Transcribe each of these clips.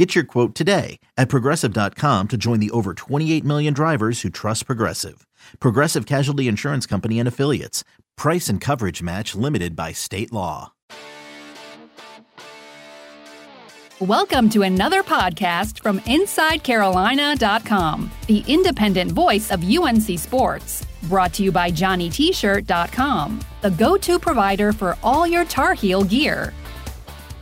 Get your quote today at progressive.com to join the over 28 million drivers who trust Progressive. Progressive Casualty Insurance Company and Affiliates. Price and coverage match limited by state law. Welcome to another podcast from InsideCarolina.com, the independent voice of UNC Sports. Brought to you by JohnnyT-shirt.com, the go-to provider for all your Tar Heel gear.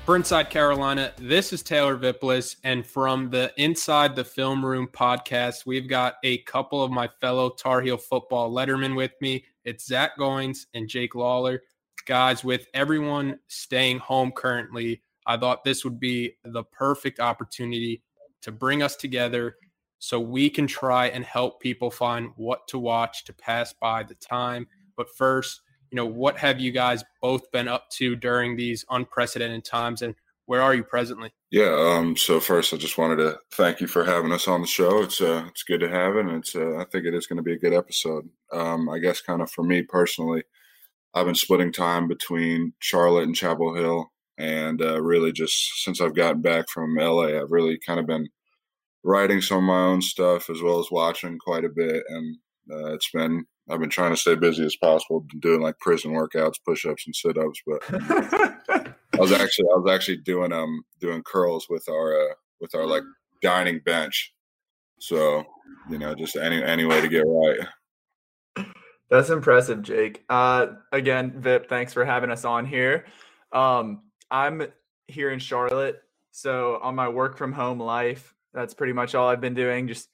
For Inside Carolina, this is Taylor Viplis, and from the Inside the Film Room podcast, we've got a couple of my fellow Tar Heel football lettermen with me. It's Zach Goins and Jake Lawler. Guys, with everyone staying home currently, I thought this would be the perfect opportunity to bring us together so we can try and help people find what to watch to pass by the time. But first, you know, what have you guys both been up to during these unprecedented times and where are you presently? Yeah. Um, so first, I just wanted to thank you for having us on the show. It's uh, it's good to have it. And it's uh, I think it is going to be a good episode. Um, I guess kind of for me personally, I've been splitting time between Charlotte and Chapel Hill, and uh, really just since I've gotten back from LA, I've really kind of been writing some of my own stuff as well as watching quite a bit, and uh, it's been I've been trying to stay busy as possible, doing like prison workouts, push ups, and sit ups. But I was actually I was actually doing um doing curls with our uh, with our like dining bench. So you know, just any any way to get right. That's impressive, Jake. Uh, again, Vip, thanks for having us on here. Um, I'm here in Charlotte, so on my work from home life, that's pretty much all I've been doing. Just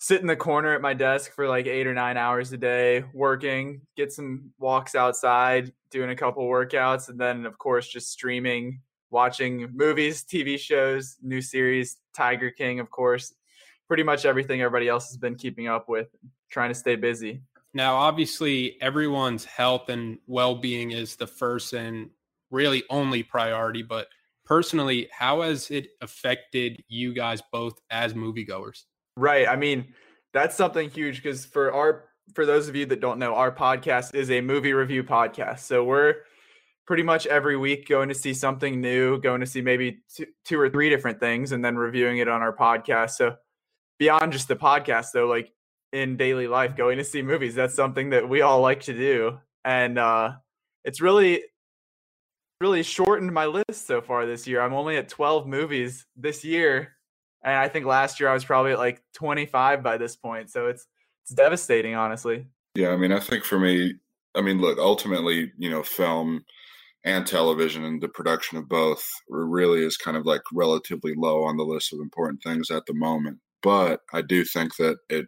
sit in the corner at my desk for like eight or nine hours a day working get some walks outside doing a couple workouts and then of course just streaming watching movies tv shows new series tiger king of course. Pretty much everything everybody else has been keeping up with trying to stay busy. Now obviously everyone's health and well-being is the first and really only priority but personally how has it affected you guys both as moviegoers Right. I mean, that's something huge because for our for those of you that don't know, our podcast is a movie review podcast. So we're pretty much every week going to see something new, going to see maybe two, two or three different things, and then reviewing it on our podcast. So beyond just the podcast, though, like in daily life, going to see movies, that's something that we all like to do, and uh, it's really really shortened my list so far this year. I'm only at 12 movies this year and I think last year I was probably at like 25 by this point. So it's it's devastating, honestly. Yeah, I mean, I think for me, I mean, look, ultimately, you know, film and television and the production of both really is kind of like relatively low on the list of important things at the moment. But I do think that it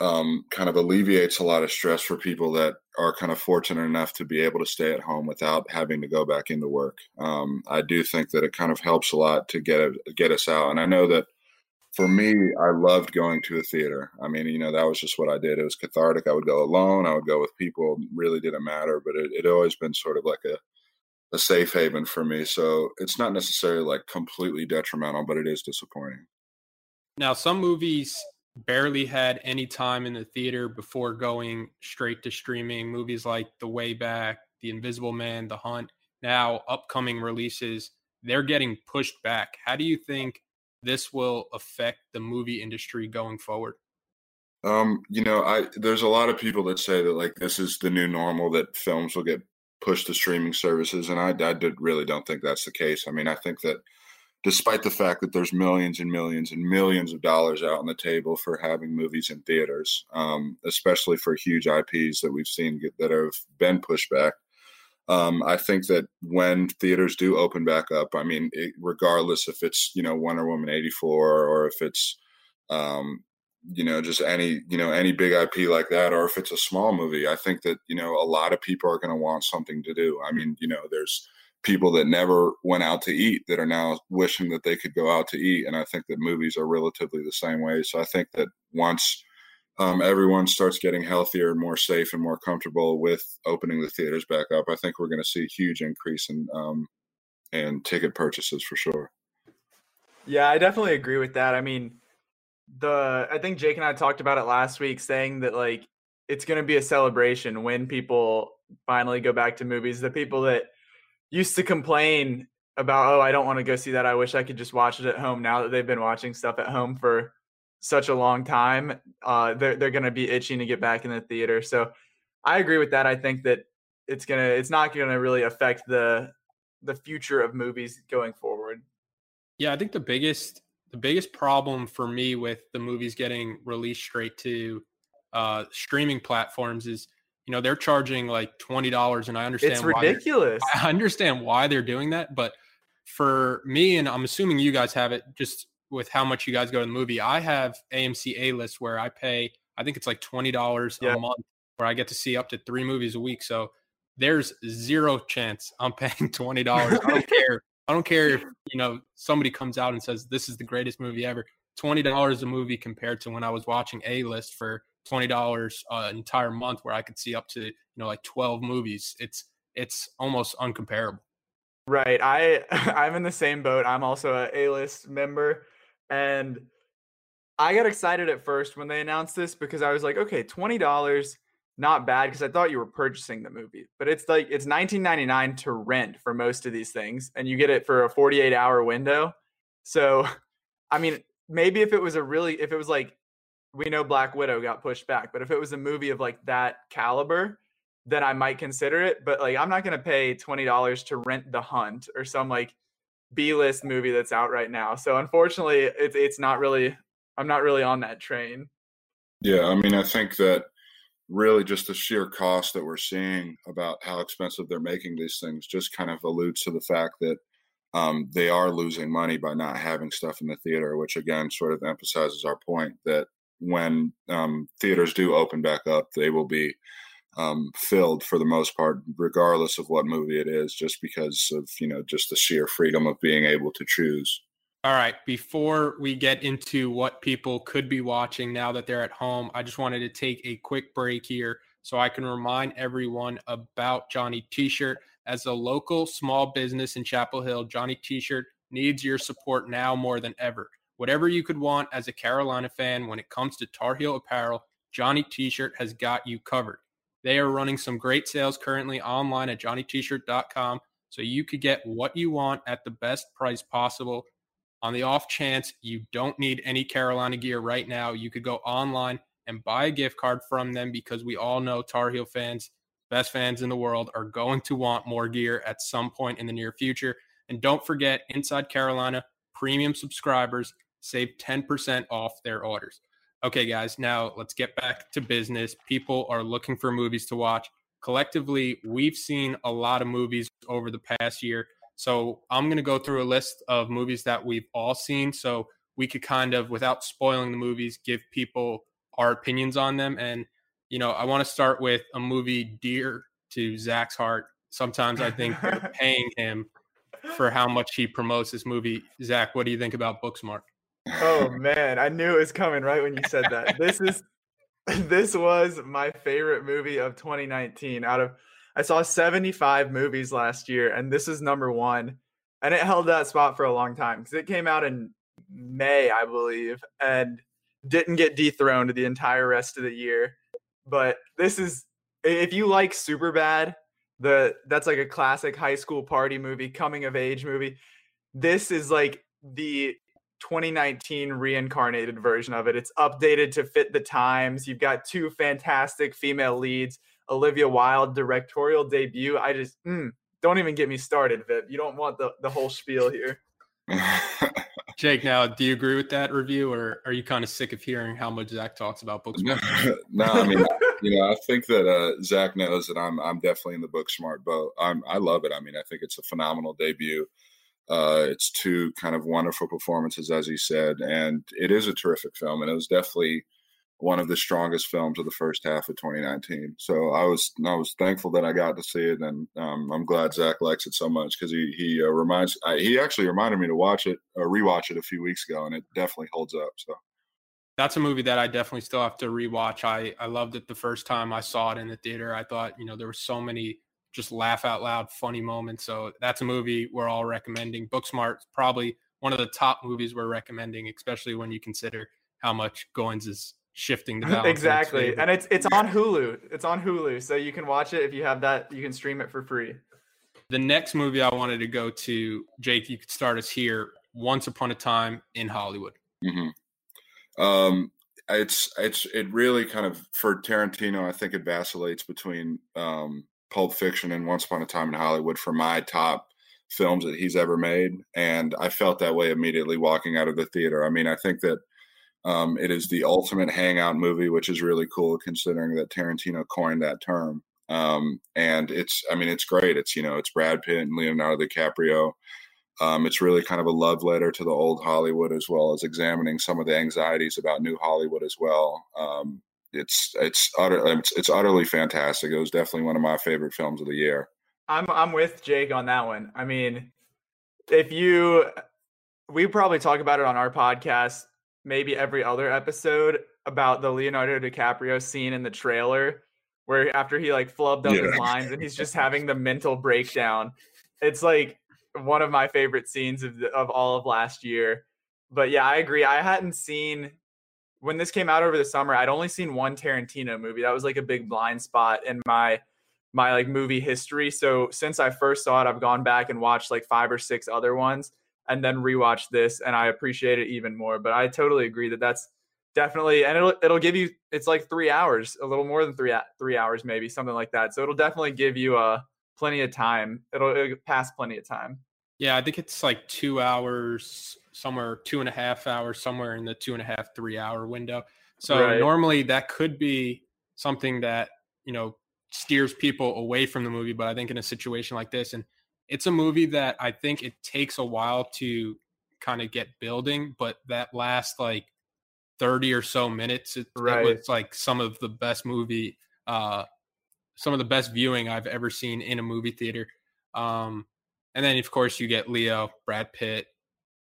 um, kind of alleviates a lot of stress for people that are kind of fortunate enough to be able to stay at home without having to go back into work. Um, I do think that it kind of helps a lot to get get us out. And I know that for me, I loved going to a theater. I mean, you know, that was just what I did. It was cathartic. I would go alone. I would go with people. It really didn't matter. But it, it always been sort of like a a safe haven for me. So it's not necessarily like completely detrimental, but it is disappointing. Now, some movies barely had any time in the theater before going straight to streaming. Movies like The Way Back, The Invisible Man, The Hunt, now upcoming releases, they're getting pushed back. How do you think this will affect the movie industry going forward? Um, you know, I there's a lot of people that say that like this is the new normal that films will get pushed to streaming services, and I, I did, really don't think that's the case. I mean, I think that despite the fact that there's millions and millions and millions of dollars out on the table for having movies in theaters, um, especially for huge IPs that we've seen get, that have been pushed back. Um, I think that when theaters do open back up, I mean, it, regardless if it's you know Wonder Woman eighty four or if it's um, you know just any you know any big IP like that, or if it's a small movie, I think that you know a lot of people are going to want something to do. I mean, you know, there's people that never went out to eat that are now wishing that they could go out to eat. And I think that movies are relatively the same way. So I think that once um, everyone starts getting healthier and more safe and more comfortable with opening the theaters back up, I think we're going to see a huge increase in um, in ticket purchases for sure. Yeah, I definitely agree with that. I mean, the I think Jake and I talked about it last week, saying that like it's going to be a celebration when people finally go back to movies. The people that used to complain about, oh, I don't want to go see that. I wish I could just watch it at home. Now that they've been watching stuff at home for such a long time, uh, they're they're going to be itching to get back in the theater. So I agree with that. I think that it's gonna it's not going to really affect the the future of movies going forward. Yeah, I think the biggest the biggest problem for me with the movies getting released straight to uh, streaming platforms is you know they're charging like twenty dollars, and I understand it's ridiculous. I understand why they're doing that, but for me, and I'm assuming you guys have it just with how much you guys go to the movie. I have AMC A list where I pay, I think it's like twenty dollars yeah. a month, where I get to see up to three movies a week. So there's zero chance I'm paying twenty dollars. I don't care. I don't care if you know somebody comes out and says this is the greatest movie ever. Twenty dollars a movie compared to when I was watching A list for twenty dollars an entire month, where I could see up to you know like twelve movies. It's it's almost uncomparable. Right. I I'm in the same boat. I'm also a A list member, and I got excited at first when they announced this because I was like, okay, twenty dollars not bad because I thought you were purchasing the movie, but it's like it's 19.99 to rent for most of these things, and you get it for a 48 hour window. So, I mean, maybe if it was a really, if it was like, we know Black Widow got pushed back, but if it was a movie of like that caliber, then I might consider it. But like, I'm not to pay $20 to rent The Hunt or some like B list movie that's out right now. So, unfortunately, it's it's not really, I'm not really on that train. Yeah, I mean, I think that really just the sheer cost that we're seeing about how expensive they're making these things just kind of alludes to the fact that um, they are losing money by not having stuff in the theater, which again sort of emphasizes our point that when um, theaters do open back up, they will be um, filled for the most part, regardless of what movie it is, just because of you know just the sheer freedom of being able to choose. All right. Before we get into what people could be watching now that they're at home, I just wanted to take a quick break here so I can remind everyone about Johnny T shirt. As a local small business in Chapel Hill, Johnny T shirt needs your support now more than ever. Whatever you could want as a Carolina fan when it comes to Tar Heel apparel, Johnny T shirt has got you covered. They are running some great sales currently online at johnnytshirt.com so you could get what you want at the best price possible on the off chance you don't need any Carolina gear right now, you could go online and buy a gift card from them because we all know Tar Heel fans, best fans in the world, are going to want more gear at some point in the near future. And don't forget, Inside Carolina premium subscribers save 10% off their orders. Okay, guys, now let's get back to business. People are looking for movies to watch. Collectively, we've seen a lot of movies over the past year. So I'm going to go through a list of movies that we've all seen. So we could kind of, without spoiling the movies, give people our opinions on them. And, you know, I want to start with a movie dear to Zach's heart. Sometimes I think they're paying him for how much he promotes this movie. Zach, what do you think about Booksmart? Oh man, I knew it was coming right when you said that. This is this was my favorite movie of 2019 out of I saw 75 movies last year, and this is number one. And it held that spot for a long time because it came out in May, I believe, and didn't get dethroned the entire rest of the year. But this is if you like super bad, the that's like a classic high school party movie, coming of age movie. This is like the 2019 reincarnated version of it. It's updated to fit the times. You've got two fantastic female leads Olivia Wilde directorial debut. I just mm, don't even get me started, Vip. You don't want the, the whole spiel here. Jake, now, do you agree with that review, or are you kind of sick of hearing how much Zach talks about books? No, no, I mean, you know, I think that uh, Zach knows that I'm I'm definitely in the book smart boat. I'm I love it. I mean, I think it's a phenomenal debut. Uh, it's two kind of wonderful performances, as he said, and it is a terrific film. And it was definitely one of the strongest films of the first half of 2019. So I was I was thankful that I got to see it, and um, I'm glad Zach likes it so much because he he uh, reminds I, he actually reminded me to watch it uh, rewatch it a few weeks ago, and it definitely holds up. So. that's a movie that I definitely still have to rewatch. I I loved it the first time I saw it in the theater. I thought you know there were so many just laugh out loud funny moments. So that's a movie we're all recommending. Booksmart probably one of the top movies we're recommending, especially when you consider how much Goins is shifting the balance. exactly, and it's it's on Hulu. It's on Hulu, so you can watch it if you have that. You can stream it for free. The next movie I wanted to go to, Jake, you could start us here. Once Upon a Time in Hollywood. Mm-hmm. Um, it's it's it really kind of for Tarantino. I think it vacillates between um, Pulp Fiction and Once Upon a Time in Hollywood for my top films that he's ever made, and I felt that way immediately walking out of the theater. I mean, I think that um, it is the ultimate hangout movie, which is really cool considering that Tarantino coined that term. Um, and it's, I mean, it's great. It's, you know, it's Brad Pitt and Leonardo DiCaprio. Um, it's really kind of a love letter to the old Hollywood as well as examining some of the anxieties about new Hollywood as well. Um, it's it's utter um, it's, it's utterly fantastic. It was definitely one of my favorite films of the year. I'm I'm with Jake on that one. I mean, if you we probably talk about it on our podcast maybe every other episode about the Leonardo DiCaprio scene in the trailer where after he like flubbed up yeah. his lines and he's just having the mental breakdown. It's like one of my favorite scenes of the, of all of last year. But yeah, I agree. I hadn't seen when this came out over the summer. I'd only seen one Tarantino movie. That was like a big blind spot in my my like movie history. So since I first saw it, I've gone back and watched like five or six other ones and then rewatched this and I appreciate it even more. But I totally agree that that's definitely and it'll it'll give you it's like 3 hours, a little more than 3 3 hours maybe, something like that. So it'll definitely give you a uh, plenty of time. It'll, it'll pass plenty of time. Yeah, I think it's like 2 hours somewhere two and a half hours somewhere in the two and a half three hour window so right. normally that could be something that you know steers people away from the movie but i think in a situation like this and it's a movie that I think it takes a while to kind of get building, but that last like 30 or so minutes, it, right. it was like some of the best movie, uh, some of the best viewing I've ever seen in a movie theater. Um, and then of course you get Leo, Brad Pitt,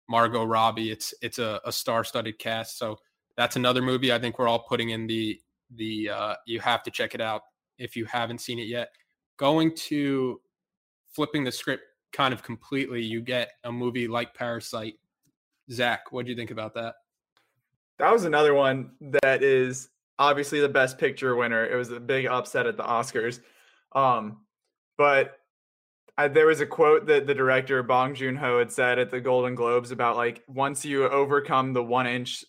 Margot Robbie. It's it's a, a star-studded cast. So that's another movie I think we're all putting in the the uh, you have to check it out if you haven't seen it yet. Going to flipping the script kind of completely, you get a movie like Parasite. Zach, what do you think about that? That was another one that is obviously the best picture winner. It was a big upset at the Oscars. Um, but I, there was a quote that the director Bong Joon Ho had said at the Golden Globes about like once you overcome the one inch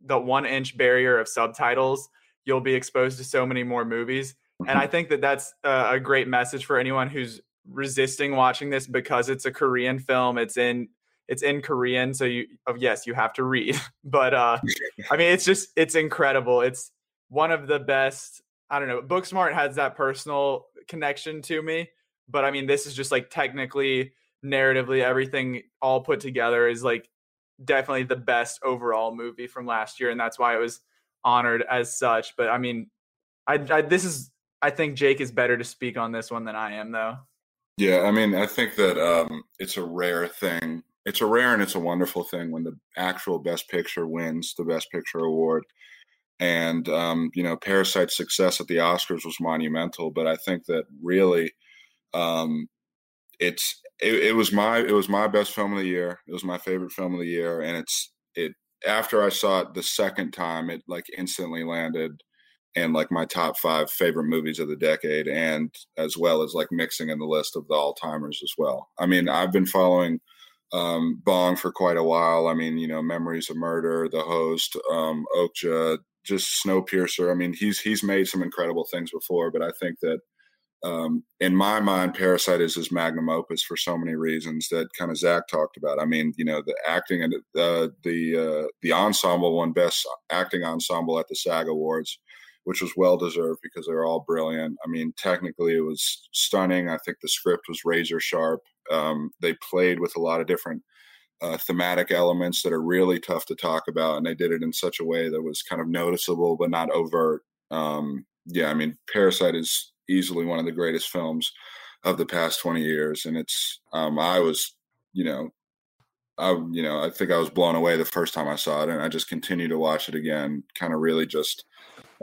the one inch barrier of subtitles, you'll be exposed to so many more movies. And mm-hmm. I think that that's a, a great message for anyone who's resisting watching this because it's a Korean film. It's in it's in Korean, so you oh, yes, you have to read. But uh I mean it's just it's incredible. It's one of the best I don't know. Booksmart has that personal connection to me, but I mean this is just like technically narratively everything all put together is like definitely the best overall movie from last year and that's why it was honored as such. But I mean I, I this is I think Jake is better to speak on this one than I am though. Yeah, I mean, I think that um, it's a rare thing. It's a rare and it's a wonderful thing when the actual Best Picture wins the Best Picture award. And um, you know, Parasite's success at the Oscars was monumental, but I think that really, um, it's it, it was my it was my best film of the year. It was my favorite film of the year, and it's it after I saw it the second time, it like instantly landed in like my top five favorite movies of the decade, and as well as like mixing in the list of the all timers as well. I mean, I've been following um, Bong for quite a while. I mean, you know, Memories of Murder, The Host, um, Okja, just Snowpiercer. I mean, he's he's made some incredible things before, but I think that um, in my mind, Parasite is his magnum opus for so many reasons that kind of Zach talked about. I mean, you know, the acting and uh, the uh, the ensemble won best acting ensemble at the SAG Awards which was well deserved because they're all brilliant. I mean, technically, it was stunning. I think the script was razor sharp. Um, they played with a lot of different uh, thematic elements that are really tough to talk about, and they did it in such a way that was kind of noticeable but not overt. Um, yeah, I mean, Parasite is easily one of the greatest films of the past 20 years, and it's um, I was, you know, I you know I think I was blown away the first time I saw it, and I just continue to watch it again. Kind of really just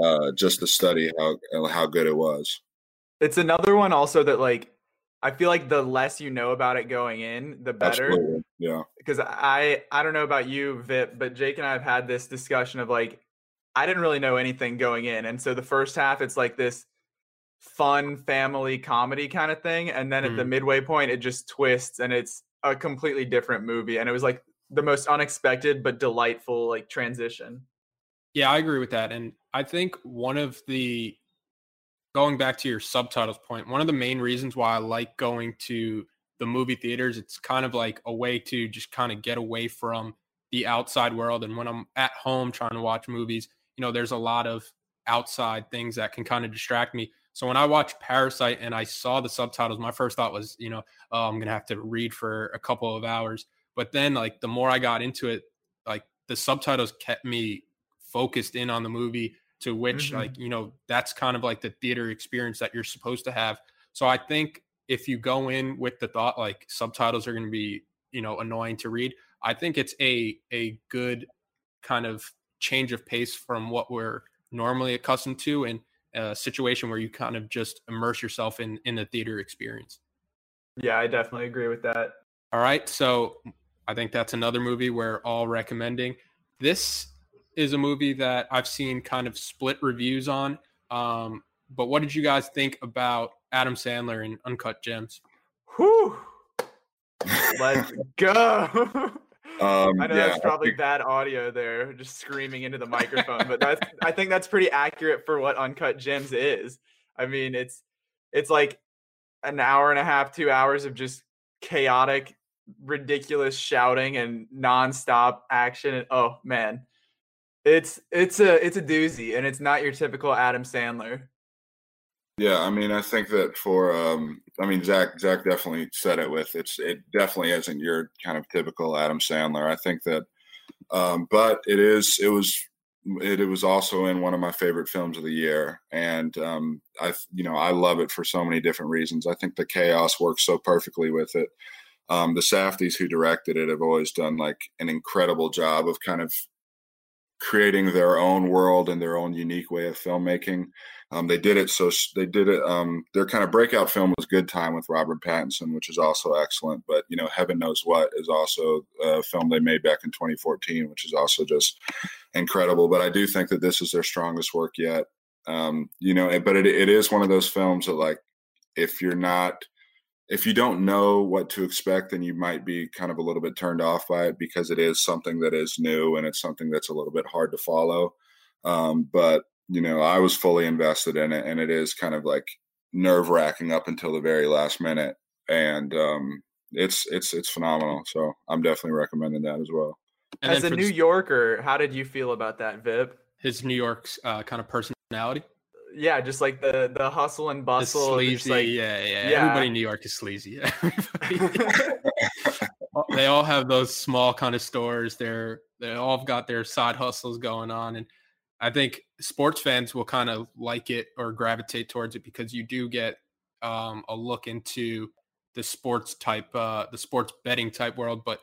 uh, just to study how how good it was. It's another one also that like I feel like the less you know about it going in, the better. Absolutely. Yeah. Because I I don't know about you, Vip, but Jake and I have had this discussion of like I didn't really know anything going in, and so the first half it's like this fun family comedy kind of thing, and then at the Mm. midway point it just twists and it's a completely different movie, and it was like the most unexpected but delightful like transition. Yeah, I agree with that. And I think one of the going back to your subtitles point, one of the main reasons why I like going to the movie theaters, it's kind of like a way to just kind of get away from the outside world. And when I'm at home trying to watch movies, you know, there's a lot of outside things that can kind of distract me. So when I watched Parasite and I saw the subtitles, my first thought was, you know, oh, I'm gonna have to read for a couple of hours. But then, like, the more I got into it, like the subtitles kept me focused in on the movie to which Mhm. like you know that's kind of like the theater experience that you're supposed to have so i think if you go in with the thought like subtitles are going to be you know annoying to read i think it's a a good kind of change of pace from what we're normally accustomed to in a situation where you kind of just immerse yourself in in the theater experience Yeah, I definitely agree with that. all right. So I think that's another movie we're all recommending. This is a movie that I've seen kind of split reviews on. Um, but what did you guys think about Adam Sandler in Uncut Gems? Whew. Let's go. Um, I know yeah, that's probably bad audio there, just screaming into the microphone, but that's I think that's pretty accurate for what Uncut Gems is. I mean, it's it's like an hour and a half, two hours of just chaotic, ridiculous shouting and nonstop action. And oh man, it's it's a it's a doozy, and it's not your typical Adam Sandler. Yeah, I mean, I think that for, um, I mean, Zach, Zach definitely said it with it's, it definitely isn't your kind of typical Adam Sandler. I think that, um, but it is, it was, it, it was also in one of my favorite films of the year, and um, I, you know, I love it for so many different reasons. I think the chaos works so perfectly with it. Um, the Safdies who directed it have always done like an incredible job of kind of creating their own world and their own unique way of filmmaking. Um, they did it so they did it. Um, their kind of breakout film was Good Time with Robert Pattinson, which is also excellent. But you know, Heaven Knows What is also a film they made back in 2014, which is also just incredible. But I do think that this is their strongest work yet. Um, you know, but it, it is one of those films that like if you're not if you don't know what to expect, then you might be kind of a little bit turned off by it because it is something that is new and it's something that's a little bit hard to follow. Um, but you know, I was fully invested in it, and it is kind of like nerve wracking up until the very last minute, and um, it's it's it's phenomenal. So I'm definitely recommending that as well. And As a New the- Yorker, how did you feel about that, Vip? his New York's uh, kind of personality, Yeah, just like the the hustle and bustle, just sleazy. like yeah, yeah, yeah. Everybody in New York is sleazy. They all have those small kind of stores. They're they all have got their side hustles going on, and I think sports fans will kind of like it or gravitate towards it because you do get um, a look into the sports type, uh, the sports betting type world. But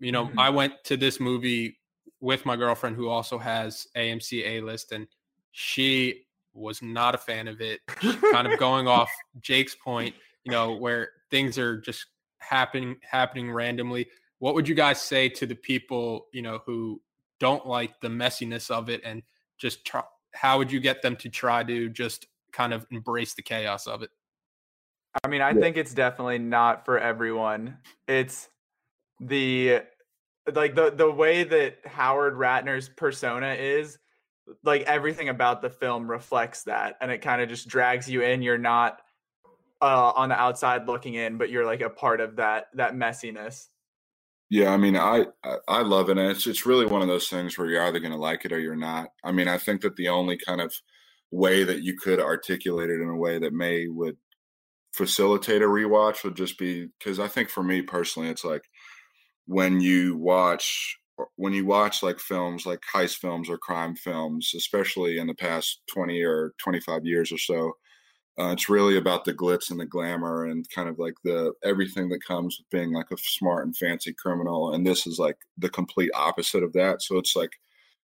you know, Mhm. I went to this movie with my girlfriend who also has AMC A list, and she was not a fan of it. kind of going off Jake's point, you know, where things are just happening happening randomly. What would you guys say to the people, you know, who don't like the messiness of it and just try how would you get them to try to just kind of embrace the chaos of it? I mean, I Yeah. think it's definitely not for everyone. It's the like the the way that Howard Ratner's persona is, like everything about the film reflects that, and it kind of just drags you in. You're not uh, on the outside looking in, but you're like a part of that that messiness. Yeah, I mean, I I, love it, and it's it's really one of those things where you're either going to like it or you're not. I mean, I think that the only kind of way that you could articulate it in a way that may would facilitate a rewatch would just be because I think for me personally, it's like when you watch when you watch like films like heist films or crime films, especially in the past twenty or twenty five years or so. Uh, it's really about the glitz and the glamour and kind of like the everything that comes with being like a smart and fancy criminal. And this is like the complete opposite of that. So it's like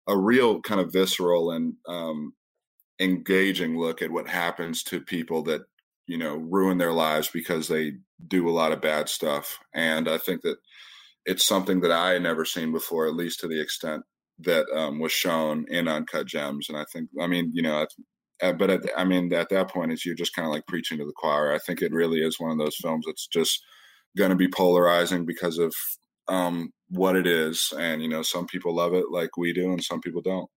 a real kind of visceral and um, engaging look at what happens to people that you know ruin their lives because they do a lot of bad stuff. And I think that it's something that I had never seen before, at least to the extent that um, was shown in Uncut Gems. And I think, I mean, you know, uh, but at, I mean, at that point, is you're just kind of like preaching to the choir. I think it really is one of those films that's just going to be polarizing because of um, what it is, and you know, some people love it like we do, and some people don't.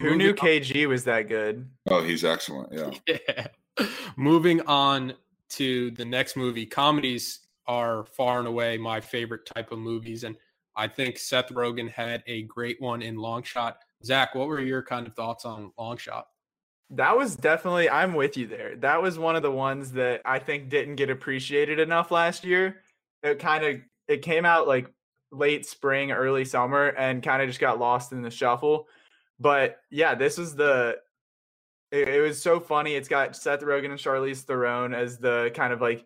Who knew KG was that good? Oh, he's excellent. Yeah. yeah. Moving on to the next movie, comedies are far and away my favorite type of movies, and I think Seth Rogen had a great one in Long Shot. Zach, what were your kind of thoughts on Long Shot? That was definitely I'm with you there. That was one of the ones that I think didn't get appreciated enough last year. It kind of it came out like late spring, early summer and kind of just got lost in the shuffle. But yeah, this was the it, it was so funny. It's got Seth Rogen and Charlize Theron as the kind of like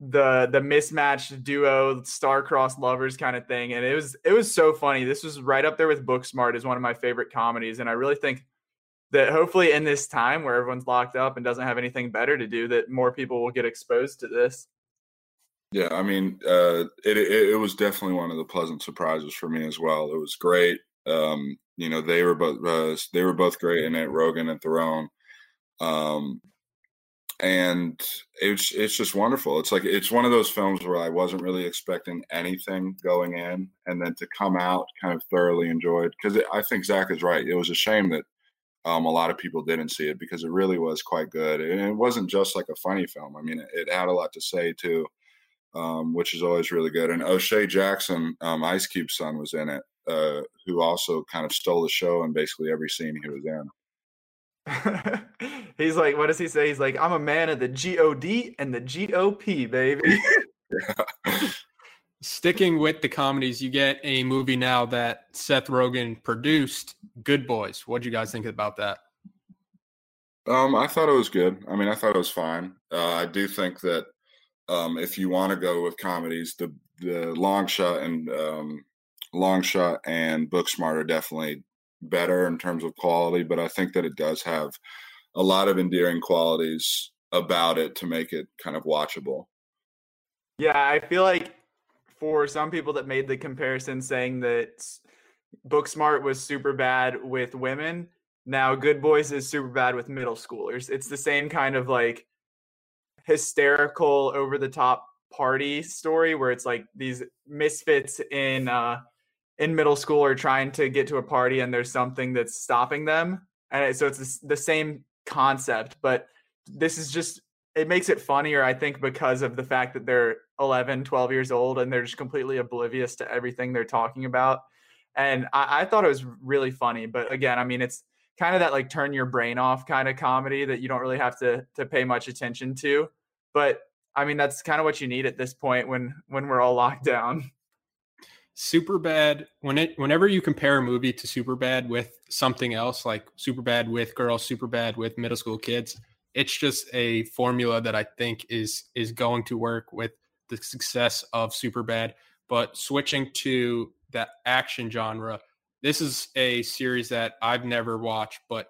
the the mismatched duo star-crossed lovers kind of thing and it was it was so funny. This was right up there with booksmart as one of my favorite comedies and i really think that hopefully in this time where everyone's locked up and doesn't have anything better to do that more people will get exposed to this. Yeah i mean uh, it, it, was definitely one of the pleasant surprises for me as well. It was great um, you know they were both uh, they were both great in it rogen and theron um, and it's it's just wonderful it's like it's one of those films where i wasn't really expecting anything going in and then to come out kind of thoroughly enjoyed because i think zach is right it was a shame that um, a lot of people didn't see it because it really was quite good. And it wasn't just like a funny film. I mean, it, it had a lot to say too, um, which is always really good. And O'Shea Jackson, um, Ice Cube's son, was in it, uh, who also kind of stole the show in basically every scene he was in. He's like, what does he say? He's like, I'm a man of the G O D and the G O P, baby. yeah. Sticking with the comedies, you get a movie now that Seth Rogen produced, Good Boys. What do you guys think about that? Um, I thought it was good. I mean, I thought it was fine. Uh, I do think that um, if you want to go with comedies, the the Long Shot and um, Long Shot and Booksmart are definitely better in terms of quality. But I think that it does have a lot of endearing qualities about it to make it kind of watchable. Yeah, I feel like for some people that made the comparison saying that Booksmart was super bad with women, now Good Boys is super bad with middle schoolers. It's the same kind of like hysterical, over the top party story where it's like these misfits in uh in middle school are trying to get to a party and there's something that's stopping them. And so it's the same concept but this is just it makes it funnier i think because of the fact that they're 11 12 years old and they're just completely oblivious to everything they're talking about. And I, I, thought it was really funny but again i mean it's kind of that like turn your brain off kind of comedy that you don't really have to to pay much attention to. But i mean that's kind of what you need at this point when when we're all locked down super bad when it whenever you compare a movie to super bad with something else like super bad with girls super bad with middle school kids it's just a formula that I think is is going to work with the success of super bad But switching to that action genre, this is a series that I've never watched. But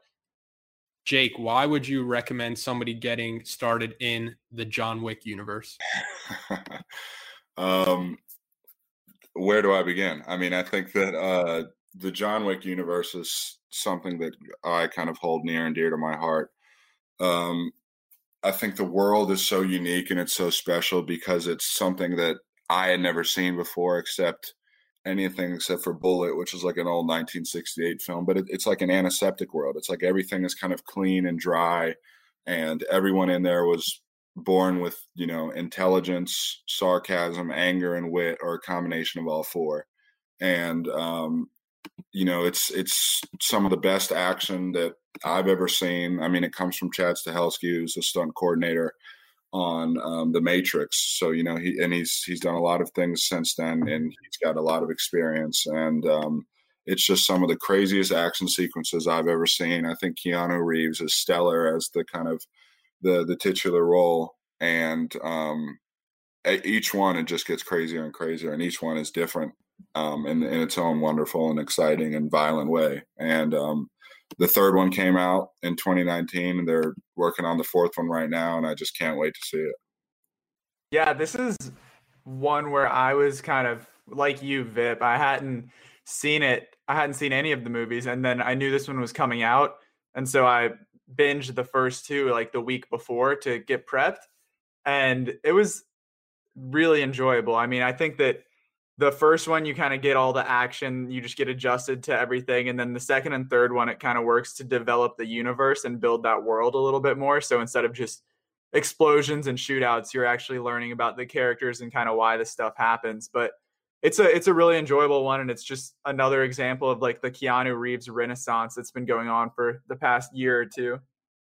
Jake, why would you recommend somebody getting started in the John Wick universe? um, where do I begin? I mean, I think that uh, the John Wick universe is something that I kind of hold near and dear to my heart. Um, I think the world is so unique and it's so special because it's something that I had never seen before, except anything except for Bullet, which is like an old 1968 film. But it, it's like an antiseptic world. It's like everything is kind of clean and dry, and everyone in there was born with you know intelligence, sarcasm, anger, and wit, or a combination of all four. And um, you know, it's it's some of the best action that I've ever seen. I mean, it comes from Chad Stahelski, who's a stunt coordinator on um, The Matrix. So you know, he and he's he's done a lot of things since then, and he's got a lot of experience. And um, it's just some of the craziest action sequences I've ever seen. I think Keanu Reeves is stellar as the kind of the the titular role, and um, each one it just gets crazier and crazier, and each one is different um, in in its own wonderful and exciting and violent way. And um, the third one came out in 2019, and they're working on the fourth one right now, and I just can't wait to see it. Yeah, this is one where I was kind of like you, Vip. I hadn't seen it. I hadn't seen any of the movies, and then I knew this one was coming out, and so I binged the first two like the week before to get prepped, and it was really enjoyable. I mean, I think that the first one you kind of get all the action, you just get adjusted to everything, and then the second and third one it kind of works to develop the universe and build that world a little bit more. So instead of just explosions and shootouts, you're actually learning about the characters and kind of why this stuff happens. But it's a it's a really enjoyable one, and it's just another example of like the Keanu Reeves renaissance that's been going on for the past year or two.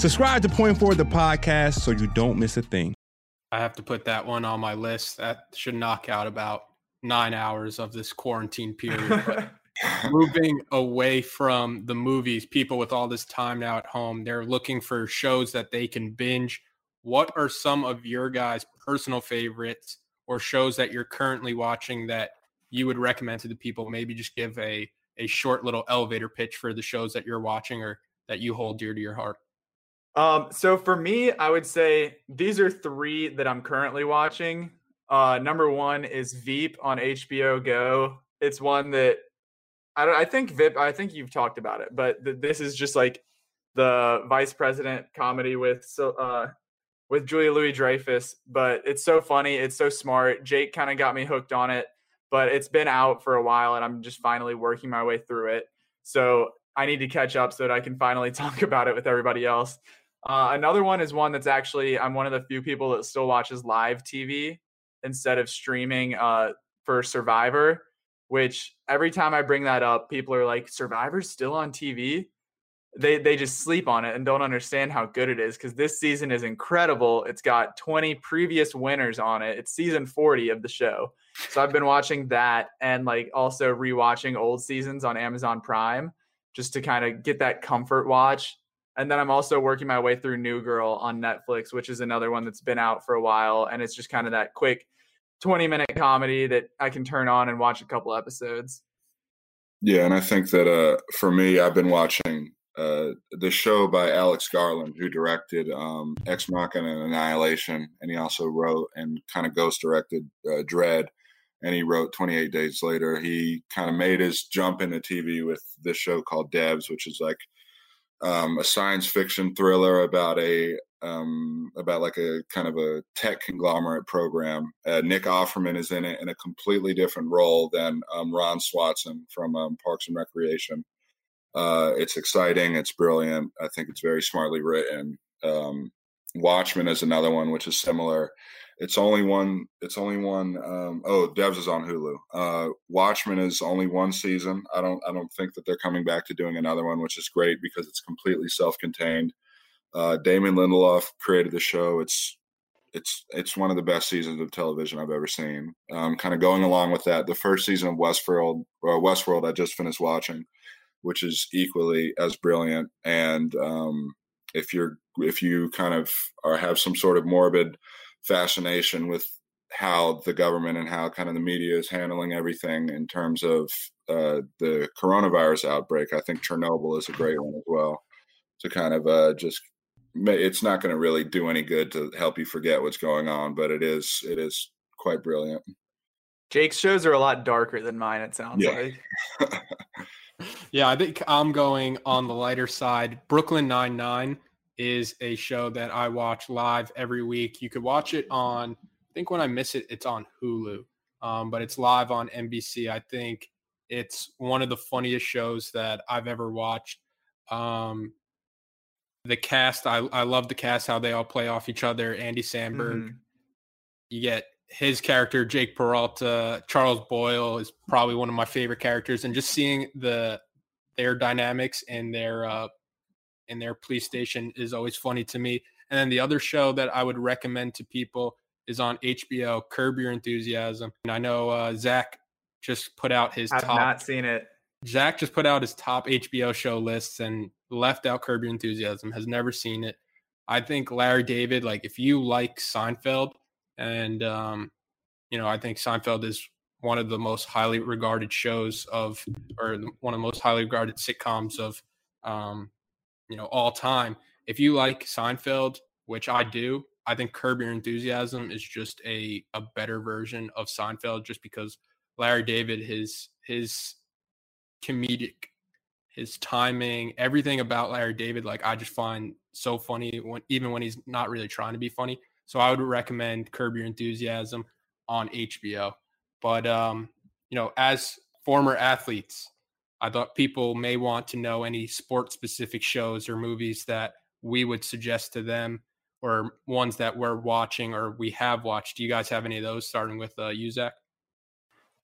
Subscribe to Point Forward the podcast so you don't miss a thing. I have to put that one on my list. That should knock out about nine hours of this quarantine period. moving away from the movies, people with all this time now at home, they're looking for shows that they can binge. What are some of your guys' personal favorites or shows that you're currently watching that you would recommend to the people? Maybe just give a a short little elevator pitch for the shows that you're watching or that you hold dear to your heart. Um, so for me, I would say these are three that I'm currently watching. Uh, number one is Veep on HBO Go. It's one that I don't. I think Vip. I think you've talked about it, but th- this is just like the vice president comedy with so uh with Julia Louis Dreyfus. But it's so funny. It's so smart. Jake kind of got me hooked on it, but it's been out for a while, and I'm just finally working my way through it. So I need to catch up so that I can finally talk about it with everybody else. Uh, another one is one that's actually I'm one of the few people that still watches live TV instead of streaming uh, for Survivor. Which every time I bring that up, people are like, "Survivor's still on TV." They they just sleep on it and don't understand how good it is because this season is incredible. It's got 20 previous winners on it. It's season 40 of the show. So I've been watching that and like also rewatching old seasons on Amazon Prime just to kind of get that comfort watch and then I'm also working my way through New Girl on Netflix, which is another one that's been out for a while. And it's just kind of that quick 20 minute comedy that I can turn on and watch a couple episodes. Yeah. And I think that uh, for me, I've been watching uh, the show by Alex Garland, who directed um, Ex Machina and Annihilation. And he also wrote and kind of ghost directed uh, Dredd. And he wrote 28 Days Later. He kind of made his jump into TV with this show called Devs, which is like um, a science fiction thriller about a um, about like a kind of a tech conglomerate program. Uh, Nick Offerman is in it in a completely different role than um, Ron Swanson from um, Parks and Recreation. Uh, it's exciting. It's brilliant. I think it's very smartly written. Um, Watchmen is another one which is similar. It's only one. It's only one. Um, oh, Devs is on Hulu. Uh, Watchmen is only one season. I don't. I don't think that they're coming back to doing another one, which is great because it's completely self-contained. Uh, Damon Lindelof created the show. It's it's it's one of the best seasons of television I've ever seen. Um, kind of going along with that, the first season of Westworld or Westworld I just finished watching, which is equally as brilliant. And um, if you're if you kind of are have some sort of morbid fascination with how the government and how kind of the media is handling everything in terms of uh, the coronavirus outbreak. I think Chernobyl is a great one as well to kind of uh, just. It's not going to really do any good to help you forget what's going on, but it is it is quite brilliant. Jake's shows are a lot darker than mine. It sounds yeah. like. yeah, I think I'm going on the lighter side. Brooklyn Nine Nine is a show that I watch live every week. You could watch it on, I think when I miss it, it's on Hulu, um, but it's live on NBC. I think it's one of the funniest shows that I've ever watched. Um, the cast, I, I love the cast, how they all play off each other. Andy Samberg, mm-hmm. you get his character, Jake Peralta, Charles Boyle is probably one of my favorite characters, and just seeing the their dynamics and their uh, in their police station is always funny to me. And then the other show that I would recommend to people is on HBO, Curb Your Enthusiasm. And I know uh, Zach just put out his I've top. not seen it. Zach just put out his top HBO show lists and left out Curb Your Enthusiasm. Has never seen it. I think Larry David, like if you like Seinfeld, and um, you know, I think Seinfeld is one of the most highly regarded shows of, or one of the most highly regarded sitcoms of, um, you know, all time. If you like Seinfeld, which I do, I think Curb Your Enthusiasm is just a a better version of Seinfeld, just because Larry David, his his comedic, his timing, everything about Larry David, like I just find so funny when even when he's not really trying to be funny. So I would recommend Curb Your Enthusiasm on HBO. But um, you know, as former athletes, I thought people may want to know any sport specific shows or movies that we would suggest to them or ones that we're watching or we have watched. Do you guys have any of those starting with uh, Zach?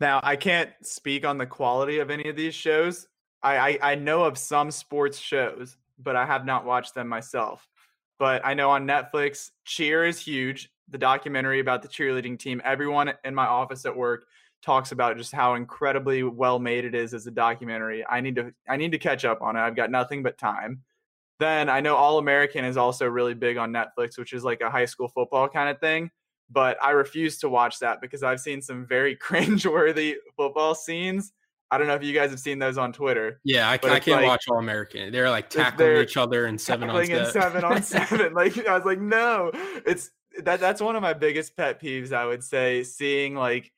Now, I can't speak on the quality of any of these shows. I, I, I know of some sports shows, but I have not watched them myself. But I know on Netflix, Cheer is huge. The documentary about the cheerleading team. Everyone in my office at work talks about just how incredibly well made it is as a documentary. I need to I need to catch up on it. I've got nothing but time. Then I know All American is also really big on Netflix, which is like a high school football kind of thing. But I refuse to watch that because I've seen some very cringeworthy football scenes. I don't know if you guys have seen those on Twitter. Yeah, I, I can't like, watch All American. They're like tackling they're each other and seven on seven. seven on seven. Like I was like, no, it's that. That's one of my biggest pet peeves. I would say seeing like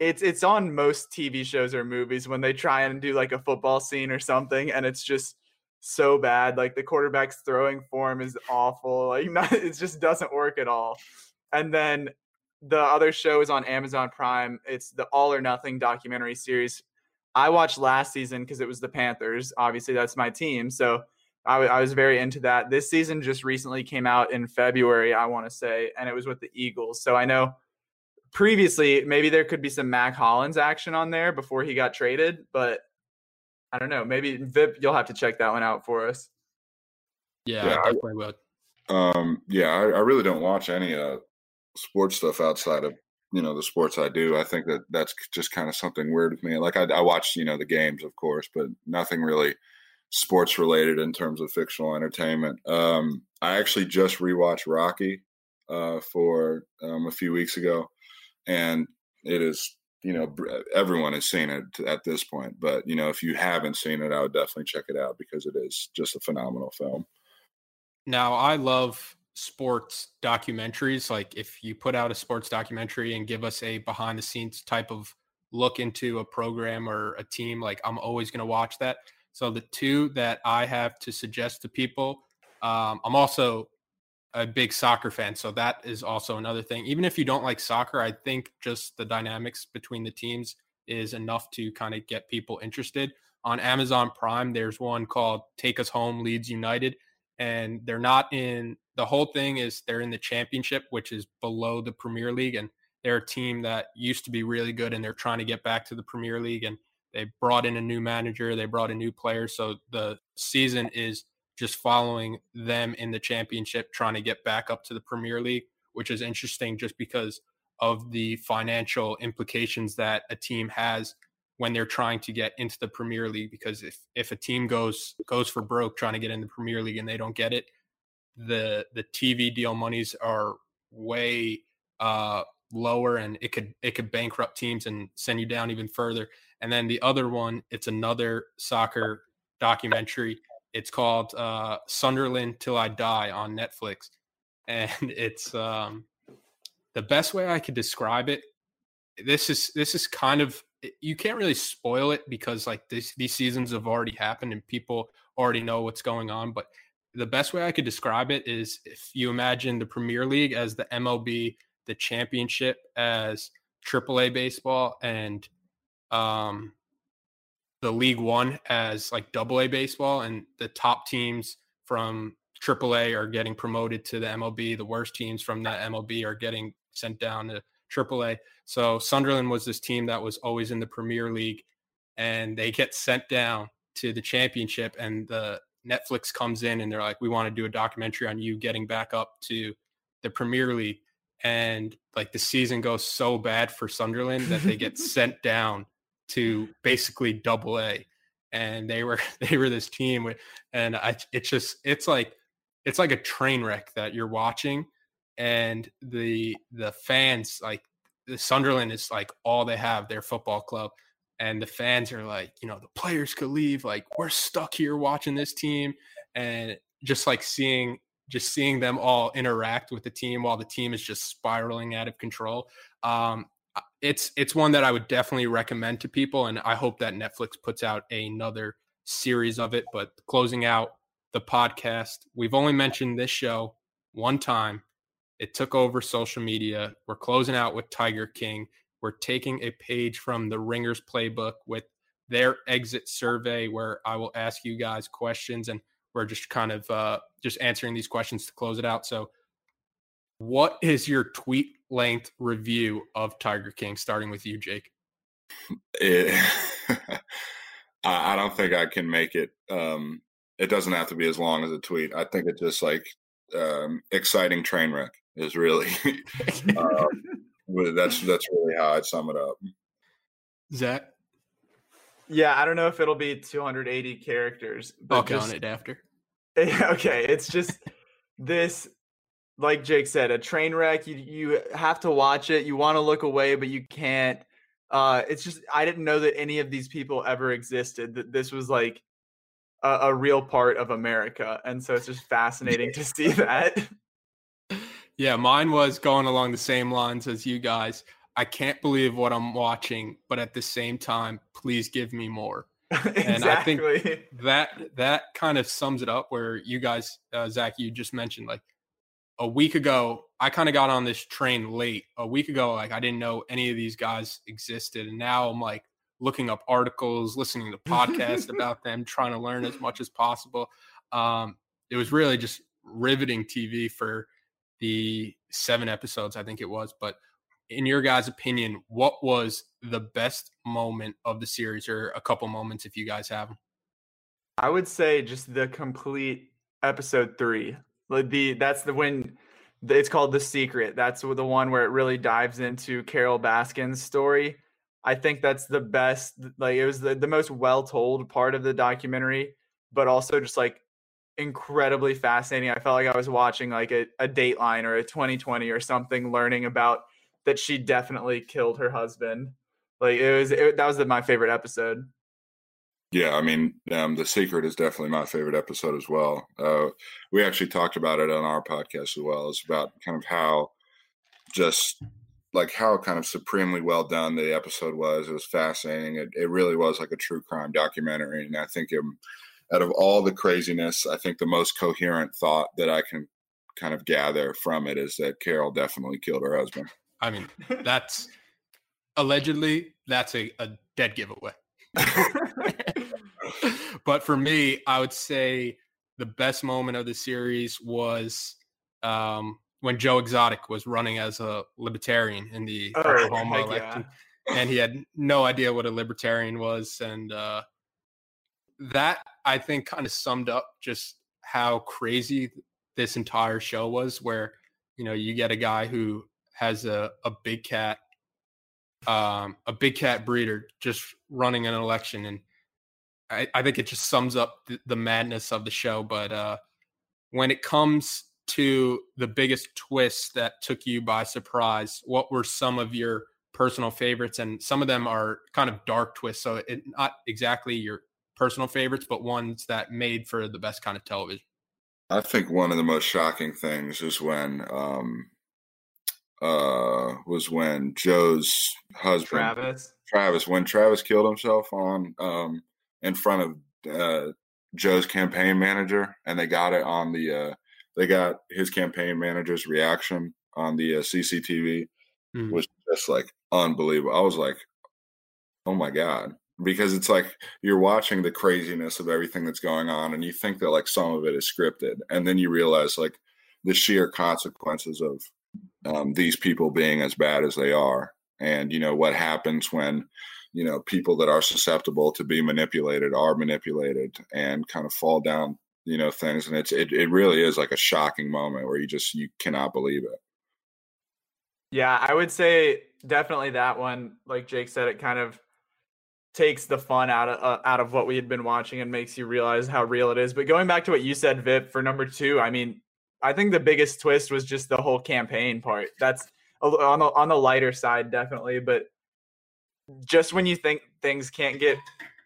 it's it's on most TV shows or movies when they try and do like a football scene or something, and it's just so bad. Like the quarterback's throwing form is awful. Like not, it just doesn't work at all. And then the other show is on Amazon Prime. It's the All or Nothing documentary series. I watched last season because it was the Panthers. Obviously, that's my team. So I, w- I was very into that. This season just recently came out in February, I want to say, and it was with the Eagles. So I know previously maybe there could be some Mack Hollins action on there before he got traded, but I don't know. Maybe Vip, you'll have to check that one out for us. Yeah, yeah I definitely will. Um, yeah, I, I, really don't watch any uh, sports stuff outside of you know the sports I do. I think that that's just kind of something weird with me. Like I, I watch you know the games, of course, but nothing really sports related in terms of fictional entertainment. Um, I actually just rewatched Rocky uh, for um, a few weeks ago, and it is you know everyone has seen it at this point. But you know if you haven't seen it, I would definitely check it out because it is just a phenomenal film. Now I love sports documentaries like if you put out a sports documentary and give us a behind the scenes type of look into a program or a team like i'm always going to watch that so the two that i have to suggest to people um, i'm also a big soccer fan so that is also another thing even if you don't like soccer i think just the dynamics between the teams is enough to kind of get people interested on amazon prime there's one called take us home leeds united and they're not in the whole thing is they're in the championship, which is below the Premier League, and they're a team that used to be really good, and they're trying to get back to the Premier League. And they brought in a new manager, they brought in new players, so the season is just following them in the championship, trying to get back up to the Premier League, which is interesting just because of the financial implications that a team has when they're trying to get into the Premier League. Because if if a team goes goes for broke trying to get in the Premier League and they don't get it, the the TV deal monies are way uh, lower, and it could it could bankrupt teams and send you down even further. And then the other one, it's another soccer documentary. It's called uh, Sunderland Till I Die on Netflix, and it's um, the best way I could describe it. This is this is kind of you can't really spoil it because like this, these seasons have already happened and people already know what's going on, but the best way I could describe it is if you imagine the Premier League as the MLB, the championship as AAA baseball, and um, the League One as like Double A baseball, and the top teams from AAA are getting promoted to the MLB. The worst teams from that MLB are getting sent down to AAA. So Sunderland was this team that was always in the Premier League, and they get sent down to the championship, and the Netflix comes in and they're like, "We want to do a documentary on you getting back up to the Premier League." And like the season goes so bad for Sunderland that they get sent down to basically double A. And they were they were this team with and I it's just it's like it's like a train wreck that you're watching and the the fans like the Sunderland is like all they have their football club and the fans are like you know the players could leave like we're stuck here watching this team and just like seeing just seeing them all interact with the team while the team is just spiraling out of control um, it's it's one that I would definitely recommend to people and I hope that Netflix puts out another series of it but closing out the podcast we've only mentioned this show one time it took over social media. We're closing out with Tiger King. We're taking a page from the Ringers playbook with their exit survey, where I will ask you guys questions, and we're just kind of uh, just answering these questions to close it out. So, what is your tweet length review of Tiger King? Starting with you, Jake. It, I don't think I can make it. Um, it doesn't have to be as long as a tweet. I think it's just like um, exciting train wreck is really um, that's that's really how I'd sum it up. Zach. Yeah, I don't know if it'll be 280 characters. But I'll count it after. Okay, it's just this, like Jake said, a train wreck. You you have to watch it. You want to look away, but you can't. Uh, it's just I didn't know that any of these people ever existed. That this was like a, a real part of America, and so it's just fascinating to see that. Yeah, mine was going along the same lines as you guys. I can't believe what I'm watching, but at the same time, please give me more. exactly. And I think that that kind of sums it up. Where you guys, uh, Zach, you just mentioned like a week ago, I kind of got on this train late. A week ago, like I didn't know any of these guys existed, and now I'm like looking up articles, listening to podcasts about them, trying to learn as much as possible. Um, it was really just riveting TV for the seven episodes, I think it was. But in your guys' opinion, what was the best moment of the series, or a couple moments if you guys have them? I would say just the complete episode three. Like the that's the when it's called the secret. That's the one where it really dives into carol Baskin's story. I think that's the best. Like it was the, the most well told part of the documentary, but also just like incredibly fascinating. I felt like I was watching like a, a Dateline or a 2020 or something, learning about that she definitely killed her husband. Like it was it, that was the, my favorite episode. Yeah, I mean, um, the secret is definitely my favorite episode as well. Uh, we actually talked about it on our podcast as well. It's about kind of how just like how kind of supremely well done the episode was. It was fascinating. It, it really was like a true crime documentary, and I think it out of all the craziness, I think the most coherent thought that I can kind of gather from it is that Carol definitely killed her husband. I mean, that's allegedly that's a, a dead giveaway. but for me, I would say the best moment of the series was um, when Joe Exotic was running as a libertarian in the oh, Oklahoma election, and he had no idea what a libertarian was, and uh, that I think kind of summed up just how crazy this entire show was where you know you get a guy who has a, a big cat um, a big cat breeder just running an election and I, I think it just sums up the, the madness of the show but uh, when it comes to the biggest twist that took you by surprise what were some of your personal favorites and some of them are kind of dark twists so it not exactly your personal favorites, but ones that made for the best kind of television? I think one of the most shocking things is when um uh was when Joe's husband Travis Travis when Travis killed himself on um in front of uh Joe's campaign manager and they got it on the uh they got his campaign manager's reaction on the uh, CCTV mm. was just like unbelievable. I was like, "Oh my god." because it's like you're watching the craziness of everything that's going on and you think that like some of it is scripted and then you realize like the sheer consequences of um, these people being as bad as they are, and you know what happens when you know people that are susceptible to be manipulated are manipulated and kind of fall down you know things. And it's it, it really is like a shocking moment where you just you cannot believe it. Yeah i would say definitely that one like jake said it kind of takes the fun out of uh, out of what we had been watching and makes you realize how real it is. But going back to what you said vip for number two i mean i think the biggest twist was just the whole campaign part. That's on the on the lighter side definitely but just when you think things can't get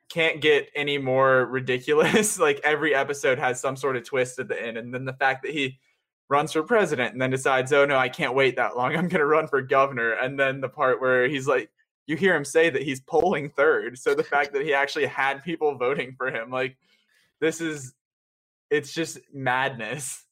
can't get any more ridiculous like every episode has some sort of twist at the end and then the fact that he runs for president and then decides oh no i can't wait that long. I'm to run for governor. And then the part where he's like you hear him say that he's polling third so the fact that he actually had people voting for him like this is it's just madness.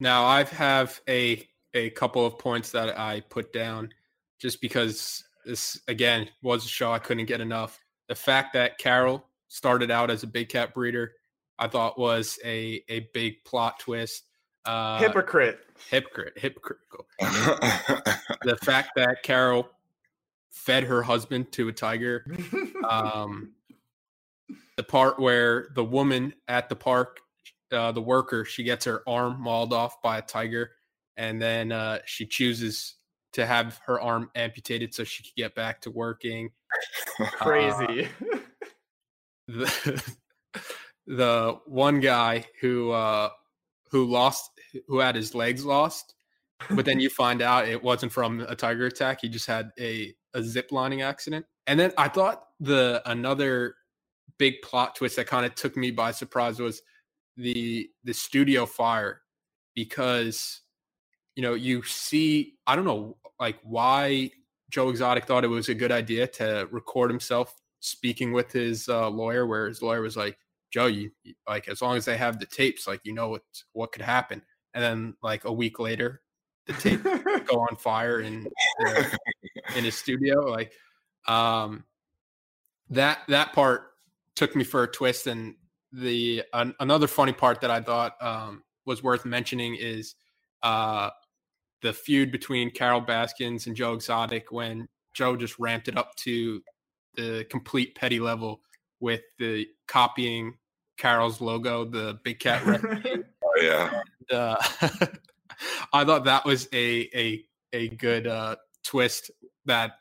Now i have a a couple of points that i put down just because this again was a show I couldn't get enough. The fact that Carol started out as a big cat breeder, I thought was a a big plot twist. Uh, hypocrite, hypocrite, hypocritical. the fact that Carol fed her husband to a tiger. Um, the part where the woman at the park, uh, the worker, she gets her arm mauled off by a tiger, and then uh, she chooses to have her arm amputated so she could get back to working. Crazy. Uh, the, the one guy who uh, who lost who had his legs lost, but then you find out it wasn't from a tiger attack. He just had a a zip lining accident. And then I thought the another big plot twist that kind of took me by surprise was the the studio fire because you know you see I don't know like why Joe Exotic thought it was a good idea to record himself speaking with his uh, lawyer, where his lawyer was like, "Joe, you like as long as they have the tapes, like you know what what could happen." And then like a week later, the tape go on fire in uh, in his studio. Like um, that that part took me for a twist. And the an, another funny part that I thought um, was worth mentioning is uh, the feud between Carol Baskins and Joe Exotic when Joe just ramped it up to the complete petty level with the copying Carol's logo, the big cat. oh yeah. And, uh, I thought that was a a a good uh, twist that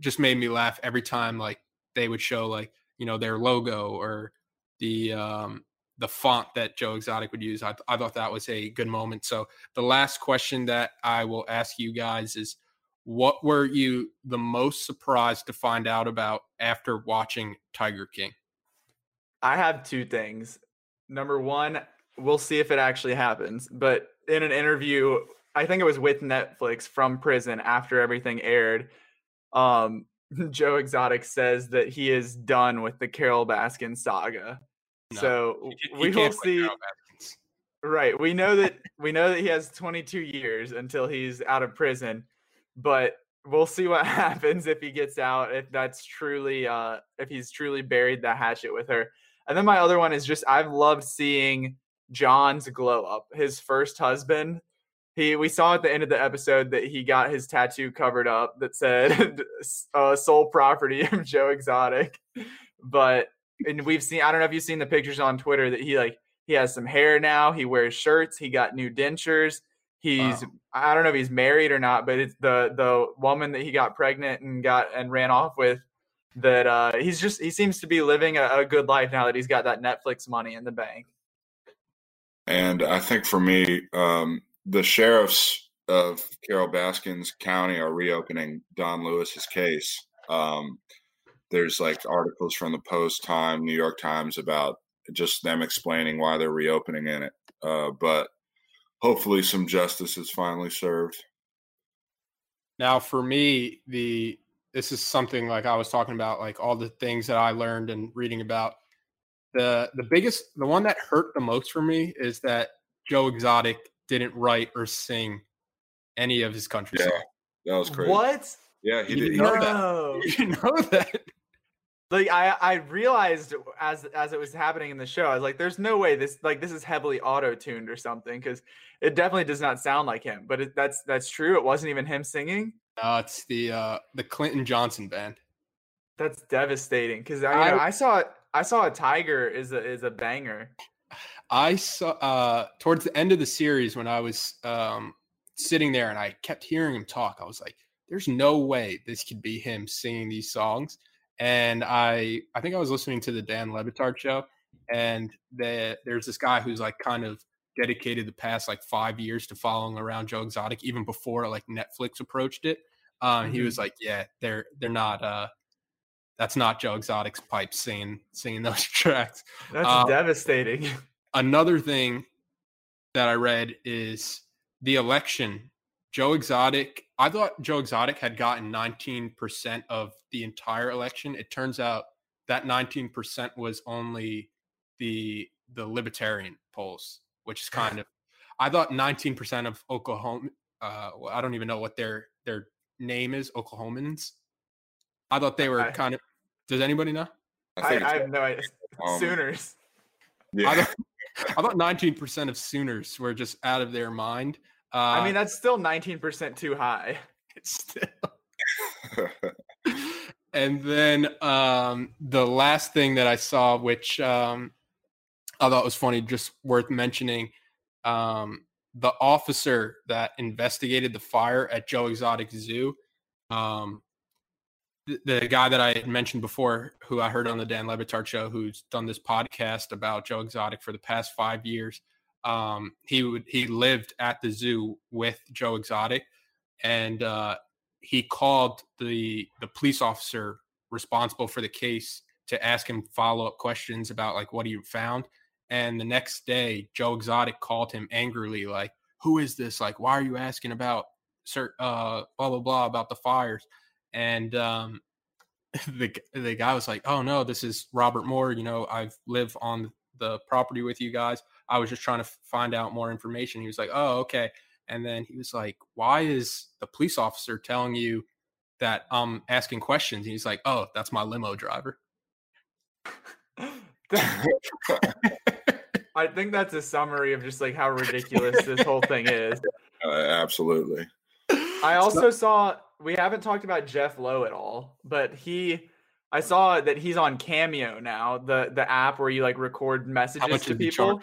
just made me laugh every time. Like they would show like you know their logo or the um, the font that Joe Exotic would use. I, I thought that was a good moment. So the last question that I will ask you guys is what were you the most surprised to find out about after watching Tiger King? I have two things. Number one, we'll see if it actually happens. But in an interview, I think it was with Netflix from prison after everything aired, um, Joe Exotic says that he is done with the Carol Baskin saga. No, so he, he we will see. Right. We know that we know that he has 22 years until he's out of prison, but we'll see what happens if he gets out. If that's truly, uh, if he's truly buried the hatchet with her. And then my other one is just I've loved seeing John's glow up. His first husband. He we saw at the end of the episode that he got his tattoo covered up that said uh, "sole property of Joe Exotic," but and we've seen I don't know if you've seen the pictures on Twitter that he like he has some hair now, he wears shirts, he got new dentures. He's wow. I don't know if he's married or not, but it's the the woman that he got pregnant and got and ran off with that uh he's just he seems to be living a, a good life now that he's got that Netflix money in the bank. And I think for me, um, the sheriffs of Carol Baskins County are reopening Don Lewis's case. Um, there's like articles from the Post Time, New York Times about just them explaining why they're reopening in it. Uh, but hopefully, some justice is finally served. Now, for me, the this is something like I was talking about, like all the things that I learned and reading about. The the biggest, the one that hurt the most for me is that Joe Exotic didn't write or sing any of his country yeah, songs. That was crazy. What? Yeah, he you did. Know that. You know that. Like I I realized as as it was happening in the show, I was like, "There's no way this like this is heavily auto tuned or something," because it definitely does not sound like him. But it, that's that's true. It wasn't even him singing. No, it's the uh the Clinton Johnson band. That's devastating because I, know, I, I saw I saw a tiger is a is a banger. I saw uh towards the end of the series when I was um sitting there and I kept hearing him talk. I was like, "There's no way this could be him singing these songs." And I I think I was listening to the Dan Le Batard show, and the, there's this guy who's like kind of dedicated the past like five years to following around Joe Exotic, even before like Netflix approached it. Um, mm-hmm. He was like, "Yeah, they're they're not. uh That's not Joe Exotic's pipe singing singing those tracks." That's um, devastating. Another thing that I read is the election Joe Exotic, I thought Joe Exotic had gotten 19% of the entire election. It turns out that 19% was only the the libertarian polls, which is kind of I thought 19% of Oklahoma uh well, I don't even know what their their name is, Oklahomans. I thought they were I, kind of does anybody know? I, I, I have no idea. Um, Sooners. Yeah. I thought, I thought 19% of Sooners were just out of their mind. Uh, I mean, that's still 19% too high. It's still. and then um, the last thing that I saw, which um, I thought was funny, just worth mentioning, um, the officer that investigated the fire at Joe Exotic Zoo, um, the, the, guy that I had mentioned before, who I heard on the Dan Le Batard show, who's done this podcast about Joe Exotic for the past five years um, he would he lived at the zoo with Joe Exotic, and uh, he called the the police officer responsible for the case to ask him follow up questions about like what he found. And the next day, Joe Exotic called him angrily, like, "Who is this? Like, why are you asking about cert uh blah blah blah about the fires?" And um, the the guy was like, "Oh no, this is Robert Moor. You know, I've lived on the property with you guys." I was just trying to find out more information. He was like, oh, okay. And then he was like, why is the police officer telling you that I'm asking questions? And he's like, oh, that's my limo driver. I think that's a summary of just like how ridiculous this whole thing is. Uh, absolutely. I also saw we haven't talked about Jeff Lowe at all, but he I saw that he's on Cameo now, the the app where you like record messages to people.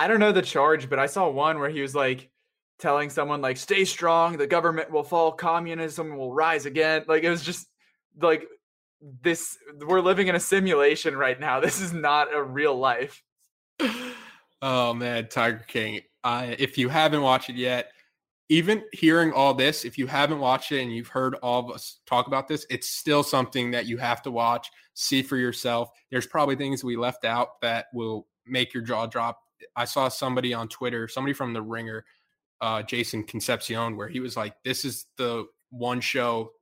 I don't know the charge, but I saw one where he was like telling someone like stay strong, the government will fall, communism will rise again. Like it was just like this we're living in a simulation right now. This is not a real life. Oh man, Tiger King. If you haven't watched it yet, even hearing all this, if you haven't watched it and you've heard all of us talk about this, it's still something that you have to watch, see for yourself. There's probably things we left out that will make your jaw drop I saw somebody on Twitter, somebody from the Ringer, uh, Jason Concepcion, where he was like, "This is the one show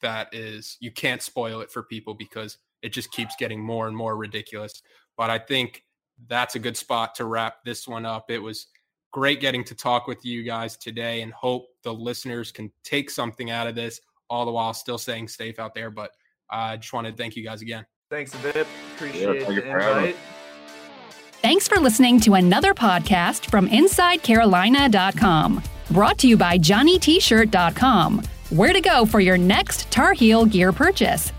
that is you can't spoil it for people because it just keeps getting more and more ridiculous." But I think that's a good spot to wrap this one up. It was great getting to talk with you guys today, and hope the listeners can take something out of this, all the while still staying safe out there. But I just want to thank you guys again. Thanks, Vip. Appreciate yeah, the invite. Thanks for listening to another podcast from InsideCarolina.com. Brought to you by JohnnyT-shirt.com. Where to go for your next Tar Heel gear purchase.